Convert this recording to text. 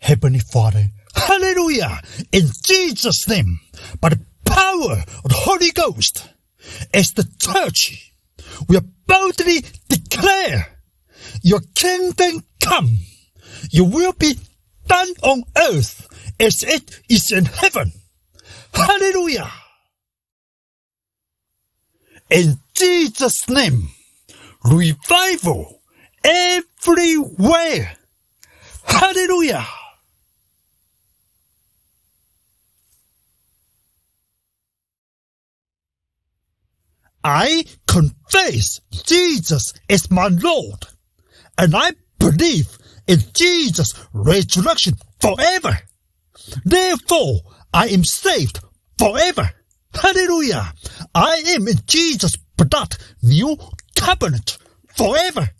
Heavenly Father, hallelujah, in Jesus' name, by the power of the Holy Ghost, as the church, we boldly declare your kingdom come, your will be done on earth as it is in heaven. Hallelujah. In Jesus' name, revival everywhere. Hallelujah. I confess Jesus is my Lord, and I believe in Jesus' resurrection forever. Therefore, I am saved forever. Hallelujah. I am in Jesus' blood, new covenant forever.